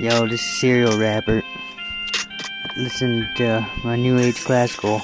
Yo, this is Serial Rapper. Listen to my new age classical.